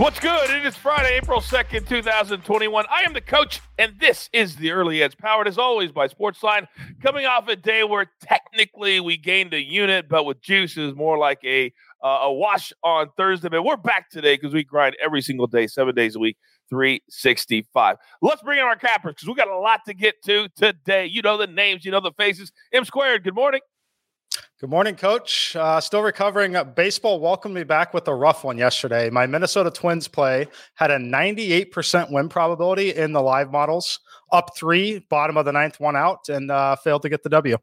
What's good? It is Friday, April 2nd, 2021. I am the coach, and this is the Early Edge, powered as always by Sportsline. Coming off a day where technically we gained a unit, but with juice is more like a uh, a wash on Thursday. But we're back today because we grind every single day, seven days a week, 365. Let's bring in our cappers because we got a lot to get to today. You know the names, you know the faces. M squared, good morning. Good morning, Coach. Uh, still recovering. Baseball welcomed me back with a rough one yesterday. My Minnesota Twins play had a 98% win probability in the live models, up three, bottom of the ninth, one out, and uh, failed to get the W.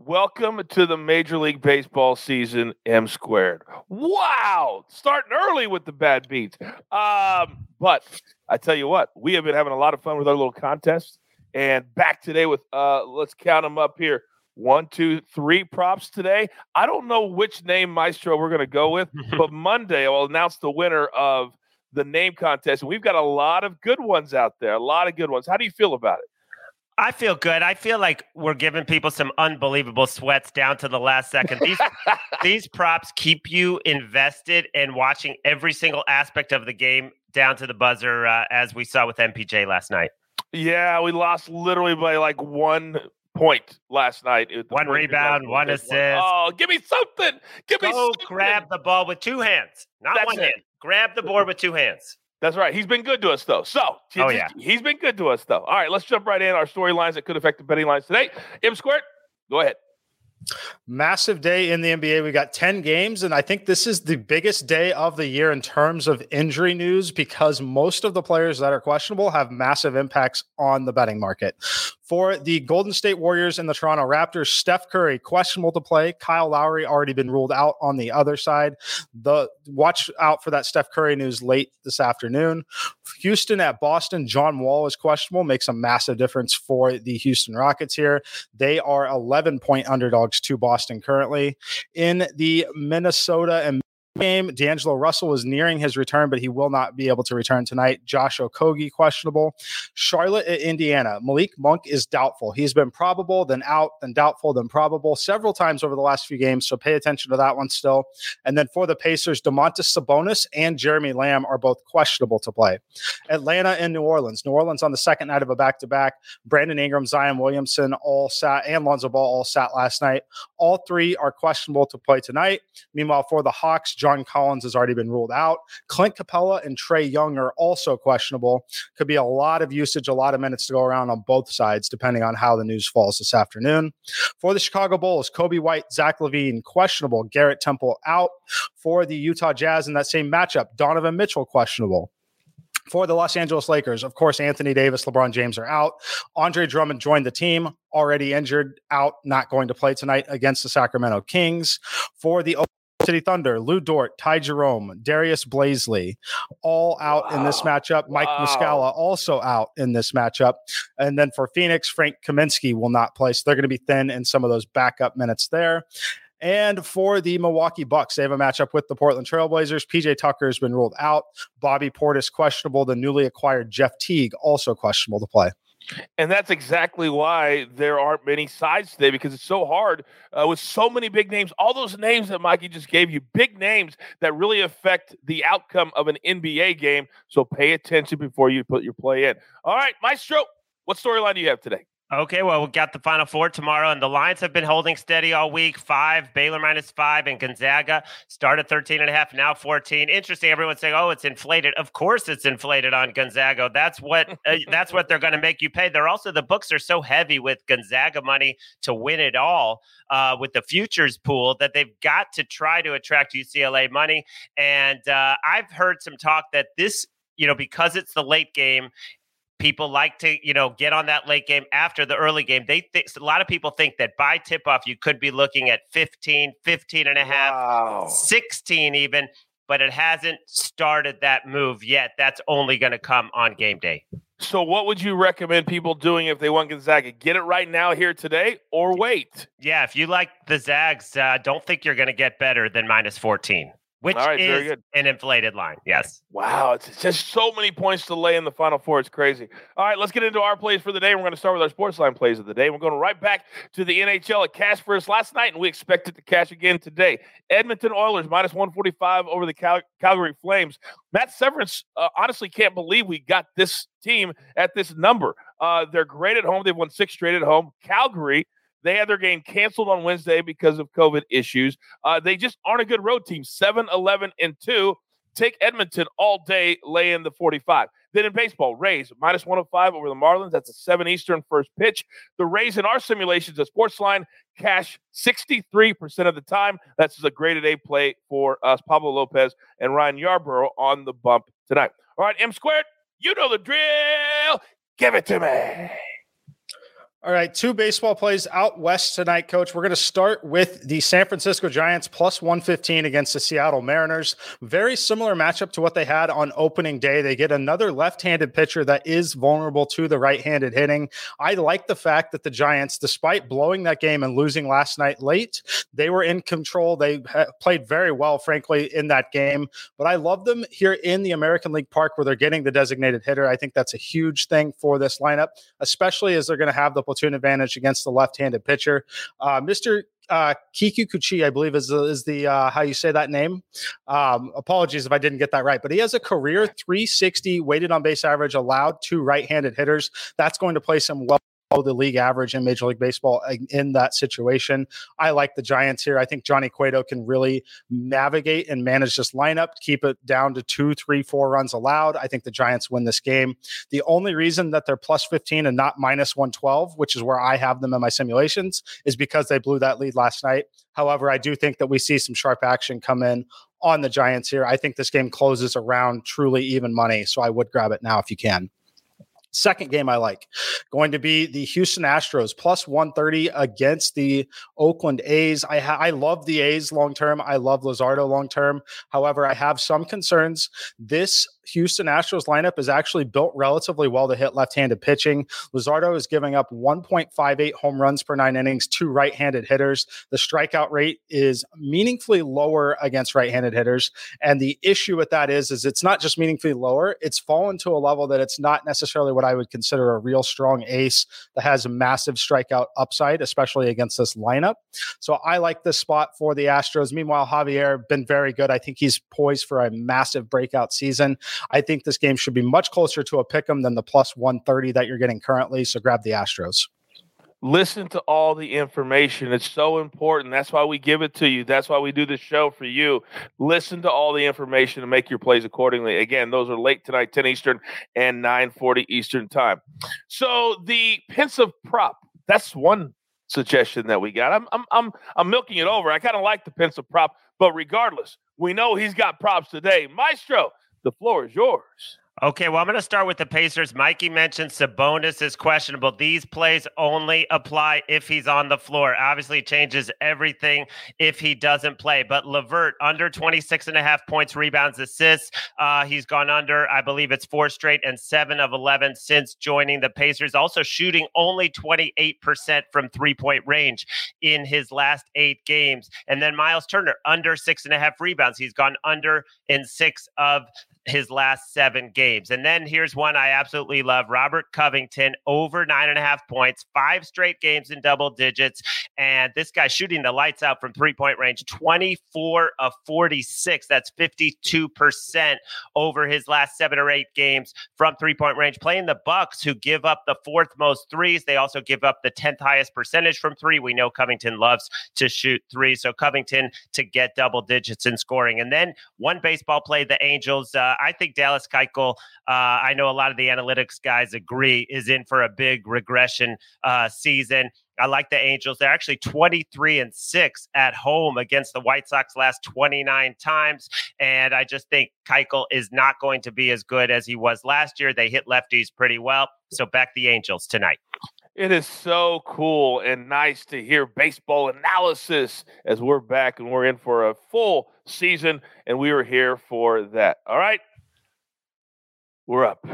Welcome to the Major League Baseball season, M squared. Wow, starting early with the bad beats. Um, but I tell you what, we have been having a lot of fun with our little contest, and back today with uh, let's count them up here one, two, three props today. I don't know which name Maestro we're going to go with, but Monday I'll announce the winner of the name contest. And we've got a lot of good ones out there, a lot of good ones. How do you feel about it? I feel good. I feel like we're giving people some unbelievable sweats down to the last second. These these props keep you invested in watching every single aspect of the game down to the buzzer, uh, as we saw with MPJ last night. Yeah, we lost literally by like one point last night. One rebound, one assist. Oh, give me something. Give Go me something. grab the ball with two hands, not That's one it. hand. Grab the board with two hands. That's right. He's been good to us, though. So, Oh, yeah. he's been good to us, though. All right, let's jump right in. Our storylines that could affect the betting lines today. M squared, go ahead. Massive day in the NBA. We got 10 games, and I think this is the biggest day of the year in terms of injury news because most of the players that are questionable have massive impacts on the betting market. For the Golden State Warriors and the Toronto Raptors, Steph Curry questionable to play. Kyle Lowry already been ruled out on the other side. The watch out for that Steph Curry news late this afternoon. Houston at Boston, John Wall is questionable. Makes a massive difference for the Houston Rockets here. They are 11 point underdogs to Boston currently. In the Minnesota and game, D'Angelo Russell is nearing his return, but he will not be able to return tonight. Josh Okogie questionable. Charlotte at Indiana. Malik Monk is doubtful. He's been probable, then out, then doubtful, then probable several times over the last few games. So pay attention to that one still. And then for the Pacers, Domantas Sabonis and Jeremy Lamb are both questionable to play. Atlanta and New Orleans. New Orleans on the second night of a back to back. Brandon Ingram, Zion Williamson all sat, and Lonzo Ball all sat last night. All three are questionable to play tonight. Meanwhile, for the Hawks, John Collins has already been ruled out. Clint Capela and Trae Young are also questionable. Could be a lot of usage, a lot of minutes to go around on both sides, depending on how the news falls this afternoon. For the Chicago Bulls, Coby White, Zach LaVine, questionable. Garrett Temple out. For the Utah Jazz in that same matchup, Donovan Mitchell, questionable. For the Los Angeles Lakers, of course, Anthony Davis, LeBron James are out. Andre Drummond joined the team, already injured, out, not going to play tonight against the Sacramento Kings. For the City Thunder, Lu Dort, Ty Jerome, Darius Bazley, all out in this matchup. Mike Wow. Muscala also out in this matchup. And then for Phoenix, Frank Kaminsky will not play. So they're going to be thin in some of those backup minutes there. And for the Milwaukee Bucks, they have a matchup with the Portland Trailblazers. PJ Tucker has been ruled out. Bobby Portis questionable. The newly acquired Jeff Teague also questionable to play. And that's exactly why there aren't many sides today because it's so hard uh, with so many big names. All those names that Mikey just gave you, big names that really affect the outcome of an NBA game. So pay attention before you put your play in. All right, Maestro, what storyline do you have today? Okay, well, we got the final four tomorrow, and the lines have been holding steady all week. Five, Baylor minus five, and Gonzaga started 13 and a half, now 14. Interesting. Everyone's saying, oh, it's inflated. Of course it's inflated on Gonzaga. That's what uh, that's what they're going to make you pay. They're also the books are so heavy with Gonzaga money to win it all uh, with the futures pool that they've got to try to attract UCLA money. And uh, I've heard some talk that this, you know, because it's the late game, people like to you know get on that late game after the early game they think a lot of people think that by tip off you could be looking at 15 15 and a half Wow. 16 even but it hasn't started that move yet that's only going to come on game day So, what would you recommend people doing if they want Gonzaga? Get it right now here today or wait? yeah if you like the zags uh, don't think you're going to get better than minus 14 which right, is an inflated line. Yes. Wow, it's just so many points to lay in the final four. It's crazy. All right, let's get into our plays for the day. We're going to start with our sports line plays of the day. We're going right back to the NHL. It cashed for us last night, and we expect it to cash again today. Edmonton Oilers minus 145 over the Cal- Calgary Flames. Matt Severance uh, honestly can't believe we got this team at this number. Uh, they're great at home. They've won six straight at home. Calgary they had their game canceled on Wednesday because of COVID issues. Uh, they just aren't a good road team. 7 11 and 2. Take Edmonton all day, lay in the 45. Then in baseball, Rays minus 105 over the Marlins. That's a 7 Eastern first pitch. The Rays in our simulations at Sportsline cash 63% of the time. That's a graded A play for us, Pablo Lopez and Ryan Yarbrough on the bump tonight. All right, M squared, you know the drill. Give it to me. All right, two baseball plays out west tonight, coach. We're going to start with the San Francisco Giants plus 115 against the Seattle Mariners. Very similar matchup to what they had on opening day. They get another left handed pitcher that is vulnerable to the right handed hitting. I like the fact that the Giants, despite blowing that game and losing last night late, they were in control. They played very well, frankly, in that game. But I love them here in the American League Park where they're getting the designated hitter. I think that's a huge thing for this lineup, especially as they're going to have the platoon advantage against the left-handed pitcher. Uh, Mr. Uh, Kikuchi, I believe is is the uh, how you say that name. Um, apologies if I didn't get that right, but he has a career 360 weighted on base average allowed to right-handed hitters. That's going to place him well the league average in Major League Baseball uh, in that situation. I like the Giants here. I think Johnny Cueto can really navigate and manage this lineup, to keep it down to two, three, four runs allowed. I think the Giants win this game. The only reason that they're plus 15 and not minus 112, which is where I have them in my simulations, is because they blew that lead last night. However, I do think that we see some sharp action come in on the Giants here. I think this game closes around truly even money. So I would grab it now if you can. Second game I like going to be the Houston Astros plus 130 against the Oakland A's. I ha- I love the A's long term. I love Luzardo long term. However, I have some concerns. This Houston Astros lineup is actually built relatively well to hit left-handed pitching. Luzardo is giving up 1.58 home runs per nine innings to right-handed hitters. The strikeout rate is meaningfully lower against right-handed hitters, and the issue with that is, is it's not just meaningfully lower; it's fallen to a level that it's not necessarily what I would consider a real strong ace that has a massive strikeout upside, especially against this lineup. So I like this spot for the Astros. Meanwhile, Javier been very good. I think he's poised for a massive breakout season. I think this game should be much closer to a pick 'em than the plus 130 that you're getting currently. So grab the Astros. Listen to all the information. It's so important. That's why we give it to you. That's why we do the show for you. Listen to all the information and make your plays accordingly. Again, those are late tonight, 10 Eastern and 9:40 Eastern time. So the pensive prop, that's one suggestion that we got. I'm I'm I'm, I'm milking it over. I kind of like the pensive prop, but regardless, we know he's got props today. Maestro, the floor is yours. Okay, well, I'm going to start with the Pacers. Mikey mentioned Sabonis is questionable. These plays only apply if he's on the floor. Obviously, changes everything if he doesn't play. But LeVert, under 26 and a half points, rebounds, assists. Uh, he's gone under, I believe it's four straight and seven of 11 since joining the Pacers. Also shooting only 28% from three point range in his last eight games. And then Miles Turner, under six and a half rebounds. He's gone under in six of his last seven games. And then here's one I absolutely love Robert Covington, over nine and a half points, five straight games in double digits. And this guy shooting the lights out from three point range 24 of 46. That's 52% over his last seven or eight games from three point range. Playing the Bucks, who give up the fourth most threes. They also give up the 10th highest percentage from three. We know Covington loves to shoot three. So Covington to get double digits in scoring. And then one baseball play, the Angels. Uh, I think Dallas Keuchel, uh, I know a lot of the analytics guys agree, is in for a big regression uh, season. I like the Angels. They're actually 23 and 6 at home against the White Sox last 29 times. And I just think Keuchel is not going to be as good as he was last year. They hit lefties pretty well. So back the Angels tonight. It is so cool and nice to hear baseball analysis as we're back and we're in for a full season, and we are here for that. All right. We're up.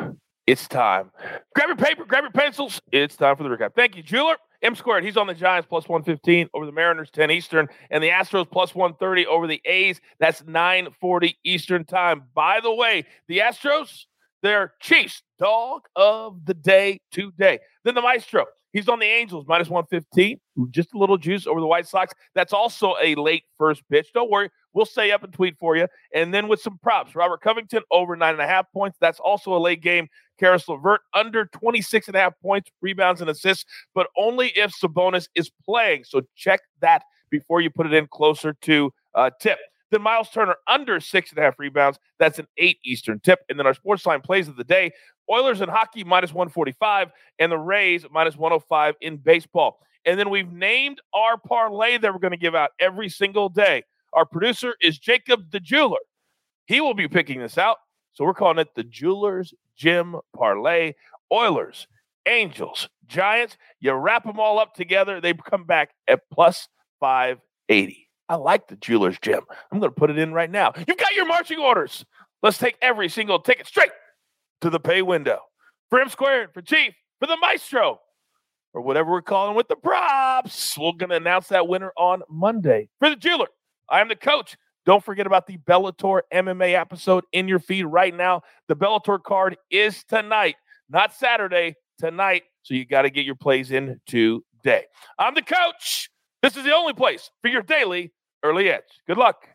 It's time. Grab your paper, grab your pencils. It's time for the recap. Thank you, Jeweler. M squared, he's on the Giants plus 115 over the Mariners 10 Eastern, and the Astros plus 130 over the A's. That's 940 Eastern time. By the way, the Astros, they're Chiefs dog of the day today. Then the Maestro, he's on the Angels minus 115, just a little juice over the White Sox. That's also a late first pitch. Don't worry, we'll stay up and tweet for you. And then with some props, Robert Covington over nine and a half points. That's also a late game. Caris LeVert under 26 and a half points, rebounds, and assists, but only if Sabonis is playing. So check that before you put it in closer to uh, tip. Then Miles Turner under six and a half rebounds. That's an eight Eastern tip. And then our sports line plays of the day Oilers and hockey minus 145, and the Rays minus 105 in baseball. And then we've named our parlay that we're going to give out every single day. Our producer is Jacob the Jeweler. He will be picking this out. So we're calling it the Jewelers Gym Parlay. Oilers, Angels, Giants. You wrap them all up together, they come back at plus 580. I like the Jewelers Gym. I'm going to put it in right now. You've got your marching orders. Let's take every single ticket straight to the pay window. For M squared, for Chief, for the Maestro, or whatever we're calling with the props. We're going to announce that winner on Monday. For the jeweler, I am the coach. Don't forget about the Bellator MMA episode in your feed right now. The Bellator card is tonight, not Saturday, tonight. So you got to get your plays in today. I'm the coach. This is the only place for your daily early edge. Good luck.